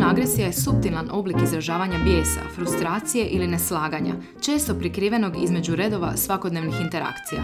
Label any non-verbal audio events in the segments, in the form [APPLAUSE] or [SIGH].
Pasivna agresija je suptilan oblik izražavanja bijesa, frustracije ili neslaganja, često prikrivenog između redova svakodnevnih interakcija.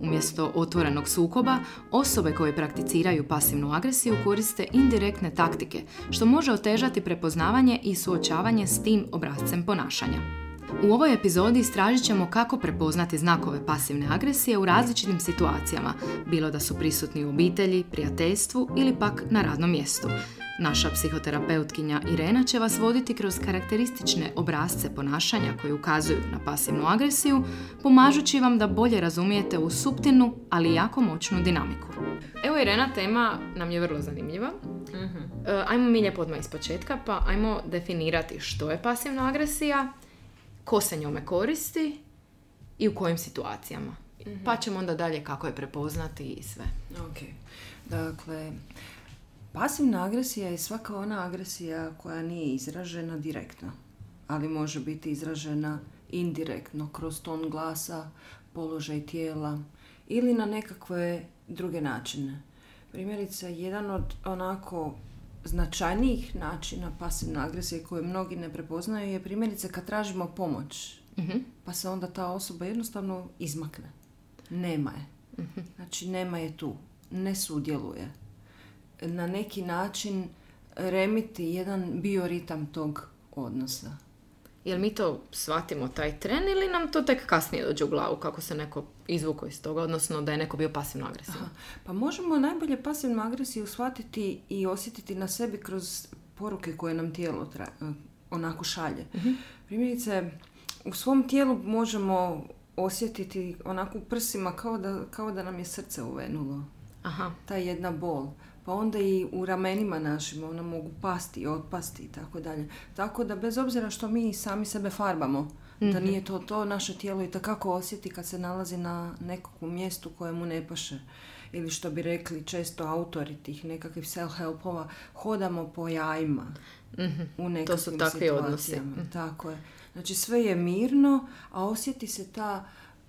Umjesto otvorenog sukoba, osobe koje prakticiraju pasivnu agresiju koriste indirektne taktike, što može otežati prepoznavanje i suočavanje s tim obrazcem ponašanja. U ovoj epizodi istražit ćemo kako prepoznati znakove pasivne agresije u različitim situacijama, bilo da su prisutni u obitelji, prijateljstvu ili pak na radnom mjestu. Naša psihoterapeutkinja Irena će vas voditi kroz karakteristične obrazce ponašanja koji ukazuju na pasivnu agresiju, pomažući vam da bolje razumijete u suptilnu, ali jako moćnu dinamiku. Evo Irena, tema nam je vrlo zanimljiva. uh Ajmo mi lijepo odmah iz početka, pa ajmo definirati što je pasivna agresija, ko se njome koristi i u kojim situacijama. mm Pa ćemo onda dalje kako je prepoznati i sve. Ok. Dakle, pasivna agresija je svaka ona agresija koja nije izražena direktno, ali može biti izražena indirektno, kroz ton glasa, položaj tijela ili na nekakve druge načine. Primjerice, jedan od onako značajnijih načina pasivne agresije koje mnogi ne prepoznaju je primjerice kad tražimo pomoć. Mhm. Pa se onda ta osoba jednostavno izmakne. Nema je. Mhm. Znači nema je tu. Ne sudjeluje. Na neki način remiti jedan bioritam tog odnosa. Jel mi to shvatimo taj tren ili nam to tek kasnije dođe u glavu kako se neko izvuko iz toga, odnosno da je neko bio pasivno agresivan? Pa možemo najbolje pasivnu agresiju shvatiti i osjetiti na sebi kroz poruke koje nam tijelo tra, onako šalje. uh Primjerice, u svom tijelu možemo osjetiti onako u prsima kao da, kao da nam je srce uvenulo. Aha. Ta jedna bol pa onda i u ramenima našim ona mogu pasti, otpasti i tako dalje. Tako da bez obzira što mi sami sebe farbamo, da mhm. nije to to, naše tijelo i takako osjeti kad se nalazi na nekakvom mjestu kojemu ne paše. Ili što bi rekli često autori tih nekakvih self-helpova, hodamo po jajima mm u nekakvim to su takvi odnosi. Mhm. Tako je. Znači sve je mirno, a osjeti se ta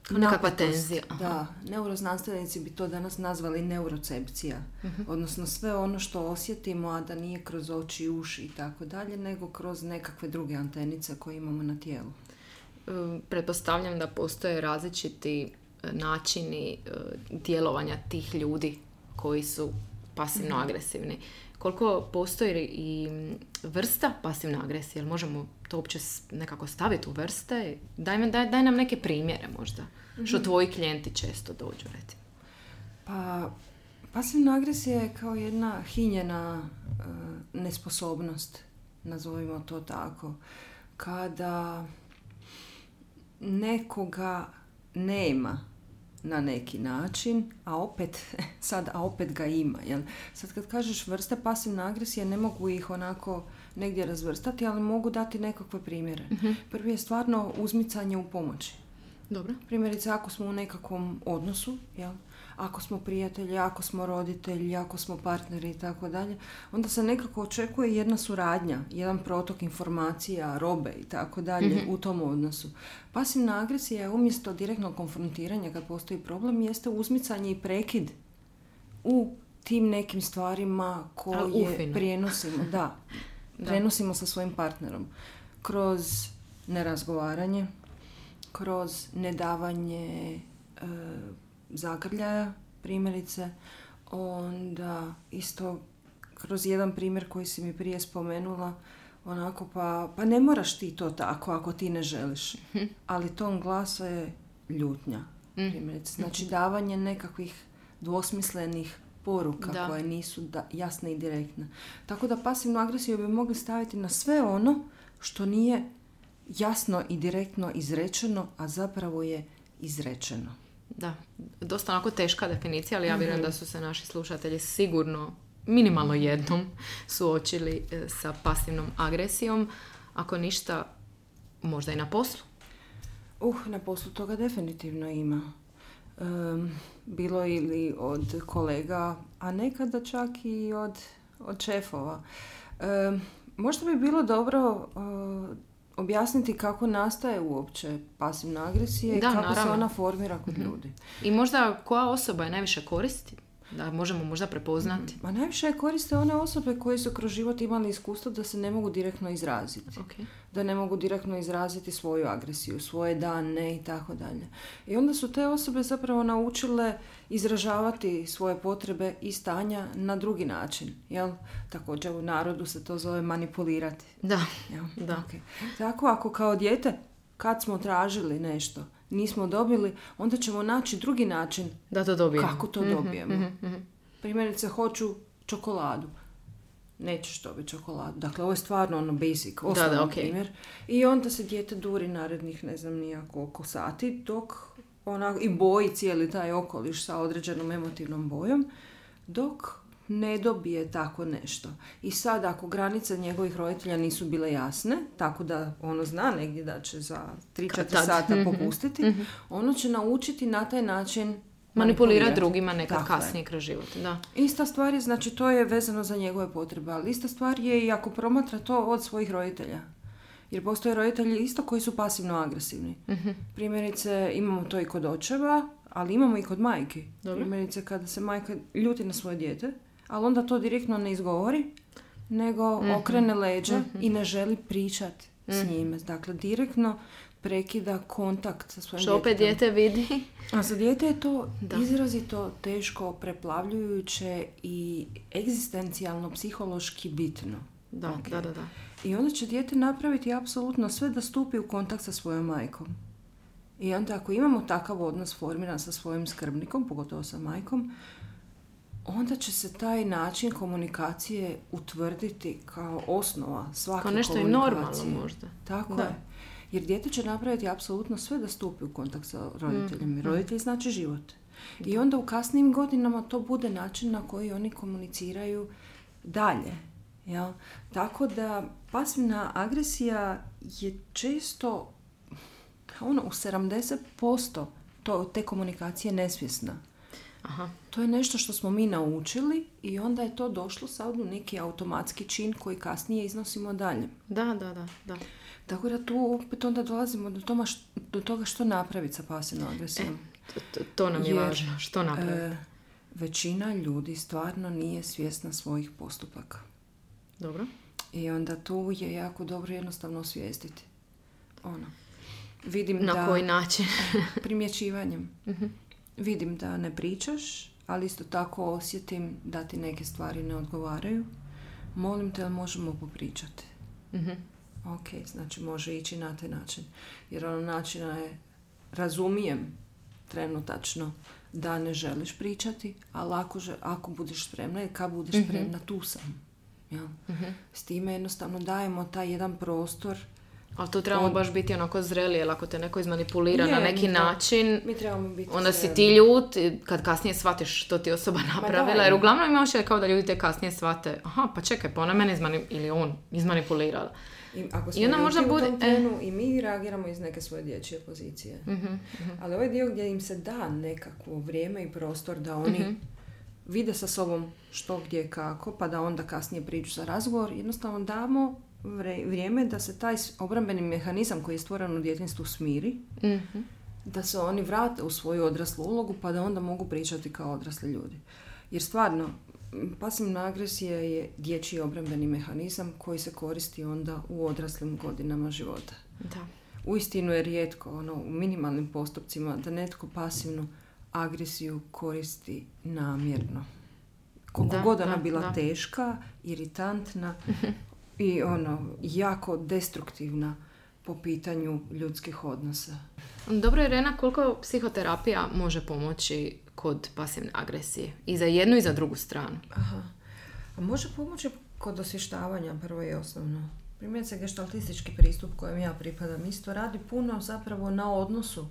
Nekakva tenzija. Da, neuroznanstvenici bi to danas nazvali neurocepcija. uh Odnosno sve ono što osjetimo, a da nije kroz oči, uši i tako dalje, nego kroz nekakve druge antenice koje imamo na tijelu. Pretpostavljam da postoje različiti e, načini e, djelovanja tih ljudi koji su pasivno mhm. agresivni. Koliko postoji i vrsta pasivne agresije? Jel možemo to uopće nekako staviti u vrste? Daj, daj, daj nam neke primjere možda. Što mhm. tvoji klijenti često dođu, recimo. Pa, pasivna agresija je kao jedna hinjena e, nesposobnost, nazovimo to tako. Kada nekoga nema na neki način, a opet, [LAUGHS] sad, a opet ga ima. Jel? Sad kad kažeš vrste pasivne agresije, ne mogu ih onako negdje razvrstati, ali mogu dati nekakve primjere. uh Prvi je stvarno uzmicanje u pomoći. Dobro. Primjerice, ako smo u nekakvom odnosu, jel? Ako smo prijatelji, ako smo roditelji, ako smo partneri i tako dalje, onda se nekako očekuje jedna suradnja, jedan protok informacija, robe i tako dalje mhm. u tom odnosu. Pasivna agresija je umjesto direktnog konfrontiranja kad postoji problem, jeste uzmicanje i prekid u tim nekim stvarima koje prijenosimo, [LAUGHS] da, prenosimo sa svojim partnerom. Kroz nerazgovaranje, kroz nedavanje e, zagrljaja, primjerice, onda isto kroz jedan primjer koji si mi prije spomenula, onako pa, pa ne moraš ti to tako ako ti ne želiš. Mhm. Ali ton glasa je ljutnja, mhm. primjerice. Znači mhm. davanje nekakvih dvosmislenih poruka koje nisu da, jasne i direktne. Tako da pasivnu agresiju bi mogli staviti na sve ono što nije jasno i direktno izrečeno, a zapravo je izrečeno. Da, dosta onako teška definicija, ali ja vjerujem mhm. da su se naši slušatelji sigurno minimalno jednom suočili e, sa pasivnom agresijom, ako ništa možda i na poslu. Uh, na poslu toga definitivno ima. bilo ili od kolega, a nekada čak i od, od šefova. možda bi bilo dobro objasniti kako nastaje uopće pasivna agresija i kako se ona formira kod mhm. ljudi. I možda koja osoba je najviše koristi da možemo možda prepoznati. Ma najviše koriste one osobe koje su kroz život imali iskustvo da se ne mogu direktno izraziti. Ok. Da ne mogu direktno izraziti svoju agresiju, svoje dane i tako dalje. I onda su te osobe zapravo naučile izražavati svoje potrebe i stanja na drugi način. Jel? Također u narodu se to zove manipulirati. Da, Jel? Da. Ok. Tako ako kao dijete kad smo tražili nešto, nismo dobili, onda ćemo naći drugi način da to dobijemo. kako to dobijemo. Primjerice, hoću čokoladu. Nećeš dobiti čokoladu. Dakle, ovo je stvarno ono basic, osnovan da, ok. primjer. I onda se dijete duri narednih, ne znam nija koliko sati, dok onako, i boji cijeli taj okoliš sa određenom emotivnom bojom, dok ne dobije tako nešto. I sad, ako granice njegovih roditelja nisu bile jasne, tako da ono zna negdje da će za 3-4 Kad tad. sata popustiti, ono će naučiti na taj način Manipulirati drugima nekad Tako je. kasnije kroz život. Da. Ista stvar je, znači to je vezano za njegove potrebe, ali ista stvar je i ako promatra to od svojih roditelja. Jer postoje roditelji isto koji su pasivno agresivni. Primjerice, imamo to i kod očeva, ali imamo i kod majki. Dobro. Primjerice, kada se majka ljuti na svoje dijete, ali onda to direktno ne izgovori, nego okrene leđa i ne želi pričati s njime. Dakle, direktno prekida kontakt sa svojim Što opet dijete vidi. A za dijete je to Da. izrazito teško, preplavljujuće i egzistencijalno, psihološki bitno. Da, Ok. da, da, da. I onda će dijete napraviti apsolutno sve da stupi u kontakt sa svojom majkom. I onda ako imamo takav odnos formiran sa svojim skrbnikom, pogotovo sa majkom, onda će se taj način komunikacije utvrditi kao osnova svake Kao nešto i komunikacije. normalno možda. Tako Da. je. Jer dijete će napraviti apsolutno sve da stupi u kontakt sa roditeljem. Mm, Jer roditelj znači život. I onda u kasnijim godinama to bude način na koji oni komuniciraju dalje. Jel? Tako da pasivna agresija je često ono, u 70% to, te komunikacije nesvjesna. Aha. To je nešto što smo mi naučili i onda je to došlo sad u neki automatski čin koji kasnije iznosimo dalje. Da, da, da, da. Tako da tu opet onda dolazimo do, toma š- do toga što napraviti sa pasivnom agresijom. To, to, to nam je Jer, važno. Što napraviti? E, većina ljudi stvarno nije svjesna svojih postupaka. Dobro. I onda tu je jako dobro jednostavno osvijestiti. Ono. Vidim Na da... koji način? primjećivanjem. Vidim da ne pričaš, ali isto tako osjetim da ti neke stvari ne odgovaraju. Molim te, možemo popričati? Mhm. Ok, znači može ići na taj način. Jer ono načina je, razumijem trenutačno da ne želiš pričati, ali ako, že- ako budeš spremna i kad budeš spremna, tu sam. Jel? S time jednostavno dajemo taj jedan prostor Ali tu trebamo On- baš biti onako zreli, jer ako te neko izmanipulira Je, na mi neki to- način, mi trebamo biti onda si spremni. ti ljut, kad kasnije shvatiš što ti je osoba napravila, da. jer uglavnom ima osjećaj kao da ljudi te kasnije shvate, aha, pa čekaj, pa ona mene izmani, ili on izmanipulirala. I, ako smo I onda možda u bude- e. trenu i mi reagiramo iz neke svoje dječje pozicije. Mhm, Ali ovaj dio gdje im se da nekakvo vrijeme i prostor da oni Mhm. vide sa sobom što, gdje, kako, pa da onda kasnije priđu za razgovor, jednostavno damo vrijeme da se taj obrambeni mehanizam koji je stvoren u djetinstvu smiri, Mhm. da se oni vrate u svoju odraslu ulogu pa da onda mogu pričati kao odrasli ljudi. Jer stvarno, pasivna agresija je dječji obrambeni mehanizam koji se koristi onda u odraslim godinama života. Da. Uistinu je rijetko, ono, u minimalnim postupcima, da netko pasivnu agresiju koristi namjerno. Koliko Da, god ona da, bila da. teška, iritantna [LAUGHS] i ono, jako destruktivna po pitanju ljudskih odnosa. Dobro, Irena, koliko psihoterapija može pomoći kod pasivne agresije? I za jednu i za drugu stranu. Aha. A može pomoći kod osvještavanja, prvo i osnovno. Primjerice, gestaltistički pristup kojem ja pripadam isto radi puno zapravo na odnosu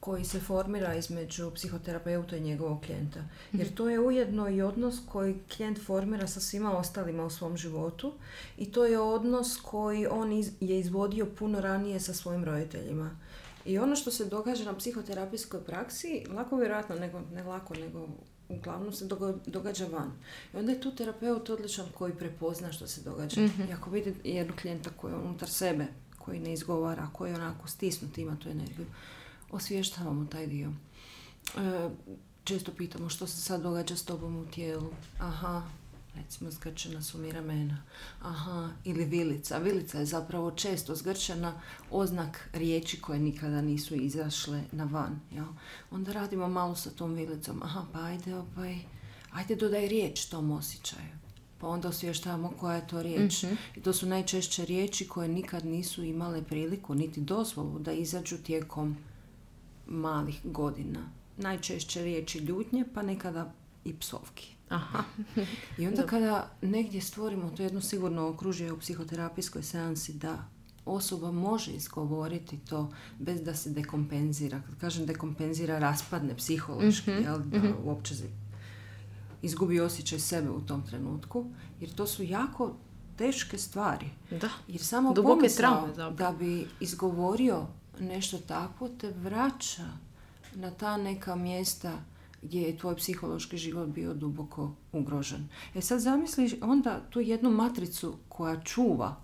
koji se formira između psihoterapeuta i njegovog klijenta. Jer to je ujedno i odnos koji klijent formira sa svima ostalima u svom životu i to je odnos koji on iz- je izvodio puno ranije sa svojim roditeljima. I ono što se događa na psihoterapijskoj praksi, lako vjerojatno, nego, ne lako, nego uglavnom se događa van. I onda je tu terapeut odličan koji prepozna što se događa. I ako vidi jednog klijenta koji je unutar sebe, koji ne izgovara, koji je onako stisnut, ima tu energiju, osvještavamo taj dio. E, često pitamo što se sad događa s tobom u tijelu. Aha, recimo zgrčena su mi ramena. Aha, ili vilica. Vilica je zapravo često zgrčena oznak riječi koje nikada nisu izašle na van. Jel? Onda radimo malo sa tom vilicom. Aha, pa ajde, ovaj, ajde dodaj riječ tom osjećaju. Pa onda osvještavamo koja je to riječ. Mhm. I to su najčešće riječi koje nikad nisu imale priliku niti dozvolu da izađu tijekom malih godina. Najčešće riječi ljutnje, pa nekada i psovki. Aha. I onda kada negdje stvorimo to jedno sigurno okružje u psihoterapijskoj seansi da osoba može izgovoriti to bez da se dekompenzira. Kad kažem dekompenzira, raspadne psihološki, jel, da uopće se izgubi osjećaj sebe u tom trenutku, jer to su jako teške stvari. Da. Jer samo Duboke pomisao traume da bi izgovorio nešto takvo te vraća na ta neka mjesta gdje je tvoj psihološki život bio duboko ugrožen. E sad zamisliš onda tu jednu matricu koja čuva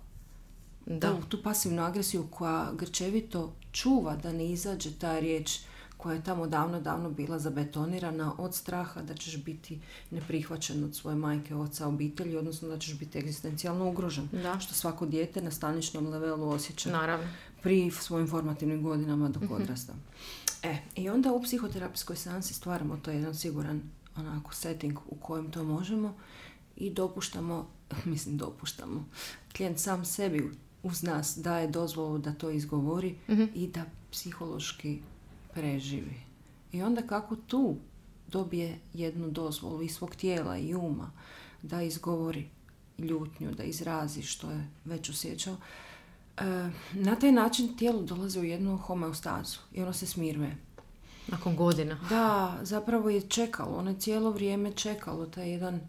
Da. tu, tu pasivnu agresiju koja grčevito čuva da ne izađe ta riječ koja je tamo davno, davno bila zabetonirana od straha da ćeš biti neprihvaćen od svoje majke, oca, obitelji, odnosno da ćeš biti egzistencijalno ugrožen. Da. Što svako dijete na staničnom levelu osjeća Naravno. Pri svojim formativnim godinama dok odrasta. E, i onda u psihoterapijskoj seansi stvaramo to jedan siguran onako setting u kojem to možemo i dopuštamo, [LAUGHS] mislim dopuštamo, klijent sam sebi uz nas daje dozvolu da to izgovori i da psihološki preživi. I onda kako tu dobije jednu dozvolu i svog tijela i uma da izgovori ljutnju, da izrazi što je već osjećao, na taj način tijelo dolazi u jednu homeostazu i ono se smiruje. Nakon godina. Da, zapravo je čekalo, ono je cijelo vrijeme čekalo taj jedan e,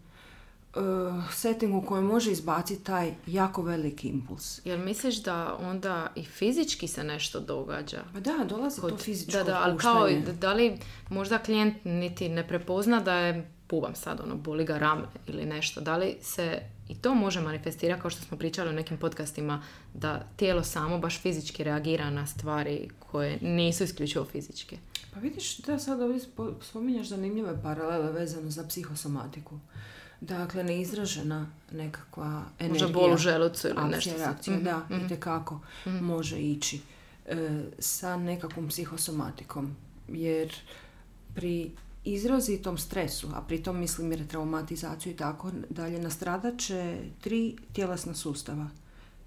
setting u kojem može izbaciti taj jako veliki impuls. Jel misliš da onda i fizički se nešto događa? Pa da, dolazi to Kod- fizičko Da, da, ali kao, da li možda klijent niti ne prepozna da je puvam sad, ono, boli ga rame ili nešto. Da li se i to može manifestirati, kao što smo pričali u nekim podcastima, da tijelo samo baš fizički reagira na stvari koje nisu isključivo fizičke. Pa vidiš, da sad ovdje spo- spominješ zanimljive paralele vezano za psihosomatiku. Dakle, neizražena nekakva energija. Možda bol u želucu ili akcija, nešto. reakcija, Mhm, da, itekako može ići e, sa nekakvom psihosomatikom. Jer pri izrazitom stresu, a pritom mislim jer traumatizaciju i tako dalje, nastradat će tri tjelesna sustava.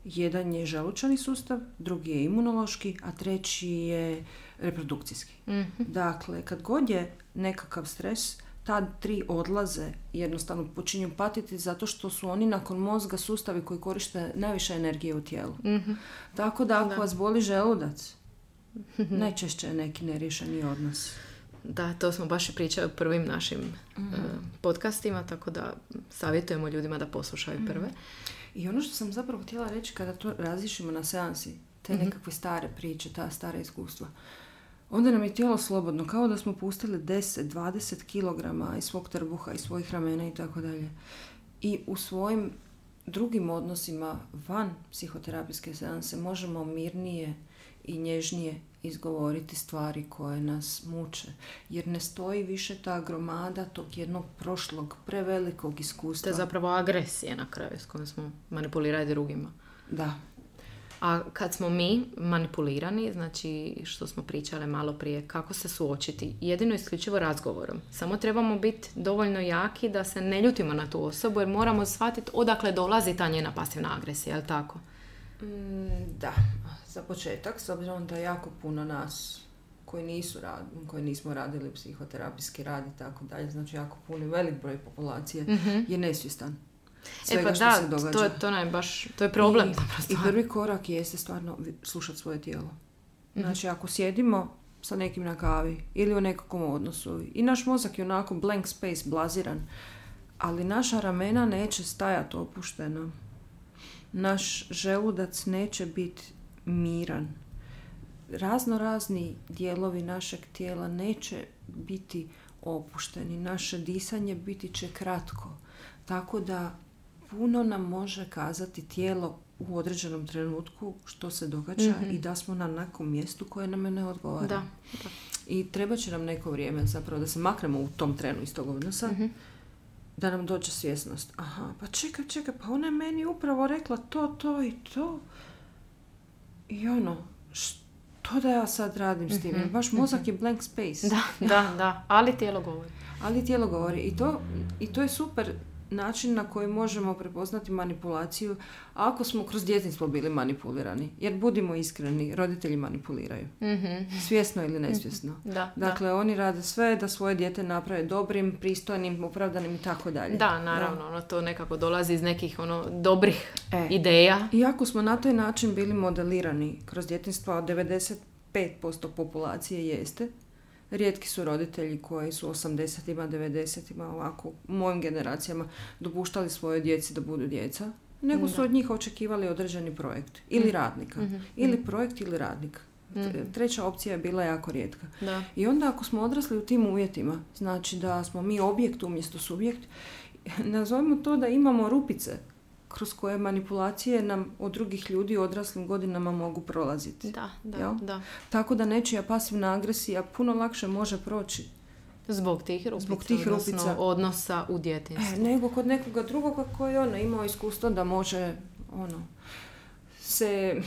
Jedan je želučani sustav, drugi je imunološki, a treći je reprodukcijski. Dakle, kad god je nekakav stres, ta tri odlaze jednostavno počinju patiti zato što su oni nakon mozga sustavi koji koriste najviše energije u tijelu. Tako da ako vas boli želudac, najčešće je neki neriješeni odnos. Da, to smo baš i pričali u prvim našim Mhm. e, podcastima, tako da savjetujemo ljudima da poslušaju Mhm. prve. I ono što sam zapravo htjela reći kada to razlišimo na seansi, te nekakve stare priče, ta stara iskustva, onda nam je tijelo slobodno, kao da smo pustili 10-20 kilograma iz svog trbuha, iz svojih ramena i tako dalje. I u svojim drugim odnosima van psihoterapijske seanse možemo mirnije i nježnije izgovoriti stvari koje nas muče. Jer ne stoji više ta gromada tog jednog prošlog prevelikog To iskustva. je zapravo agresija na kraju s kojom smo manipulirali drugima. Da. A kad smo mi manipulirani, znači što smo pričale malo prije, kako se suočiti? Jedino isključivo razgovorom. Samo trebamo biti dovoljno jaki da se ne ljutimo na tu osobu jer moramo shvatiti odakle dolazi ta njena pasivna agresija, jel tako? Mm, da, za početak, s obzirom da jako puno nas koji nisu rad, koji nismo radili psihoterapijski rad i tako dalje, znači jako puno, velik broj populacije je nesvjestan svega e pa što da, se događa. to je, to je baš, to je problem. I, I prvi korak jeste stvarno slušati svoje tijelo. Znači, ako sjedimo sa nekim na kavi ili u nekakvom odnosu i naš mozak je onako blank space, blaziran, ali naša ramena neće stajati opuštena. Naš želudac neće biti miran. Razno razni dijelovi našeg tijela neće biti opušteni. Naše disanje biti će kratko. Tako da puno nam može kazati tijelo u određenom trenutku što se događa i da smo na nekom mjestu koje nam ne odgovara. Da, da. I treba će nam neko vrijeme zapravo da se maknemo u tom trenu iz tog odnosa. Da nam dođe svjesnost. Aha, pa čekaj, čekaj, pa ona je meni upravo rekla to, to i to. I ono, što da ja sad radim s tim? Baš mozak je blank space. Da, [LAUGHS] da, da, ali tijelo govori. Ali tijelo govori. I to, I to je super način na koji možemo prepoznati manipulaciju ako smo kroz djetinstvo bili manipulirani. Jer budimo iskreni, roditelji manipuliraju. mm Svjesno ili nesvjesno. Da, dakle, oni rade sve da svoje dijete naprave dobrim, pristojnim, opravdanim i tako dalje. Da, naravno, ono to nekako dolazi iz nekih ono dobrih e, ideja. I ako smo na taj način bili modelirani kroz djetinstvo, od 95% populacije jeste, rijetki su roditelji koji su 80-ima, 90-ima, ovako, u mojim generacijama dopuštali svoje djeci da budu djeca, nego su od njih očekivali određeni projekt ili mhm. radnika. Mhm. Ili projekt ili radnik. Treća opcija je bila jako rijetka. Da. I onda ako smo odrasli u tim uvjetima, znači da smo mi objekt umjesto subjekt, [LAUGHS] nazovimo to da imamo rupice kroz koje manipulacije nam od drugih ljudi u odraslim godinama mogu prolaziti. Da, da, da. Tako da nečija pasivna agresija puno lakše može proći. Zbog tih rupica, Zbog tih rupica. odnosa u djetinstvu. E, nego kod nekoga drugoga koji je ono, imao iskustvo da može ono, se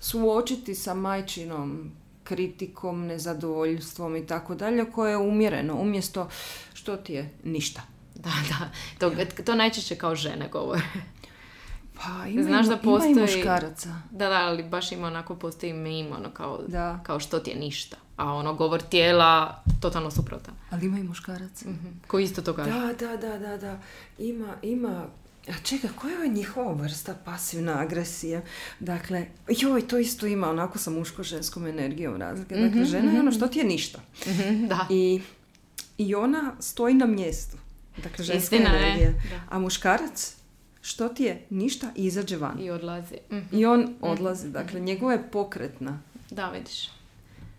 suočiti sa majčinom kritikom, nezadovoljstvom i tako dalje, koje je umjereno, umjesto što ti je ništa. Da, da. To, to najčešće kao žene govore. Pa ima, Znaš da postoji, ima i muškaraca. Da, da, ali baš ima onako, postoji meme, ono kao, da. kao što ti je ništa. A ono, govor tijela, totalno suprotan. Ali ima i muškaraca. Mm-hmm. Koji isto to kaže. Da, da, da, da, da. Ima, ima, a čekaj, koja je njihova vrsta pasivna agresija? Dakle, joj, to isto ima onako sa muško-ženskom energijom razlike. Dakle, mm-hmm, žena je ono što ti je ništa. Mm-hmm, da. I, I ona stoji na mjestu. Dakle, ženska energija. A muškarac, što ti je? Ništa i izađe van. I odlazi. I on mhm. odlazi. Dakle, njegova je pokretna. Da, vidiš.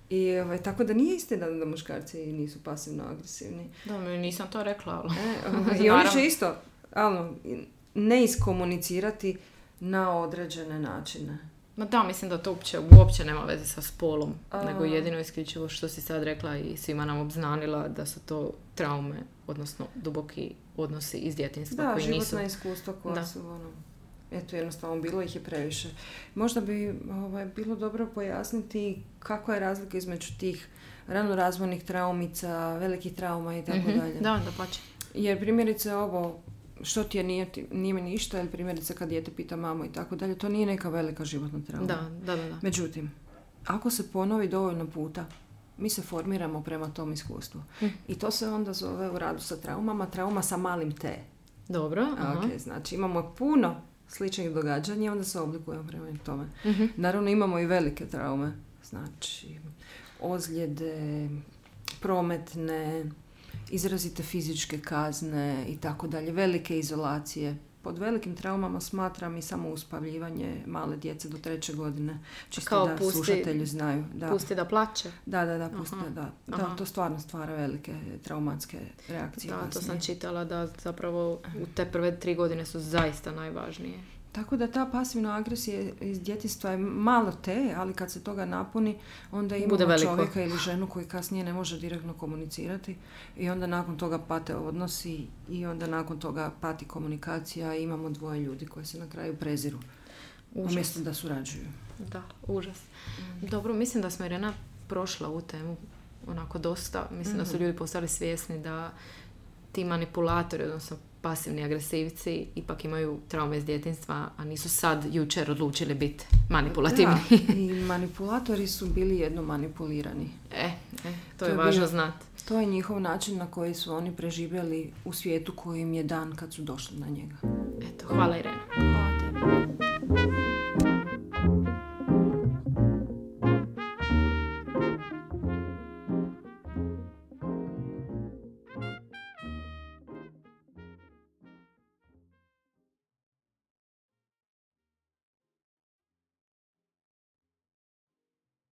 I ovaj, tako da nije istina da muškarci nisu pasivno agresivni. Da, nisam to rekla. Ali... E, [LAUGHS] ovaj, I oni će isto ali, ne iskomunicirati na određene načine. Ma da, mislim da to uopće, uopće nema veze sa spolom, nego jedino isključivo što si sad rekla i svima nam obznanila da su to traume, odnosno duboki odnosi iz djetinstva da, koji nisu... Da, iskustva koja da. su ono, eto jednostavno bilo ih je previše. Možda bi ovaj, bilo dobro pojasniti kakva je razlika između tih ranorazvojnih traumica, velikih trauma i tako mhm, dalje. Da, da pače. Jer primjerice ovo što ti je nije, nije mi ništa, ili primjerice kad dijete pita mamu i tako dalje, to nije neka velika životna trauma. Da, da, da, da. Međutim, ako se ponovi dovoljno puta, mi se formiramo prema tom iskustvu. Hm. I to se onda zove u radu sa traumama, trauma sa malim T. Dobro. Aha. Ok, znači imamo puno sličnih događanja i onda se oblikujemo prema tome. uh Naravno imamo i velike traume, znači ozljede, prometne, izrazite fizičke kazne i tako dalje, velike izolacije. Pod velikim traumama smatram i samo uspavljivanje male djece do treće godine. Čisto Kao da pusti, slušatelji znaju. Da. Pusti da plaće? Da, da, da, pusti da. Da, to stvarno stvara velike traumatske reakcije. Da, to sam čitala da zapravo u te prve tri godine su zaista najvažnije. Tako da ta pasivna agresija iz djetinstva je malo te, ali kad se toga napuni, onda imamo čovjeka ili ženu koji kasnije ne može direktno komunicirati i onda nakon toga pate odnosi i onda nakon toga pati komunikacija i imamo dvoje ljudi koji se na kraju preziru. Užas. Umjesto da surađuju. Da, užas. Mm. Dobro, mislim da smo Irena prošla u temu onako dosta. Mislim da su mhm. ljudi postali svjesni da ti manipulatori, odnosno pasivni agresivci ipak imaju traume iz djetinstva, a nisu sad jučer odlučili biti manipulativni. Da, i manipulatori su bili jedno manipulirani. [LAUGHS] E, e to, je, važno znati. To je njihov način na koji su oni preživjeli u svijetu koji im je dan kad su došli na njega. Eto, hvala Irena.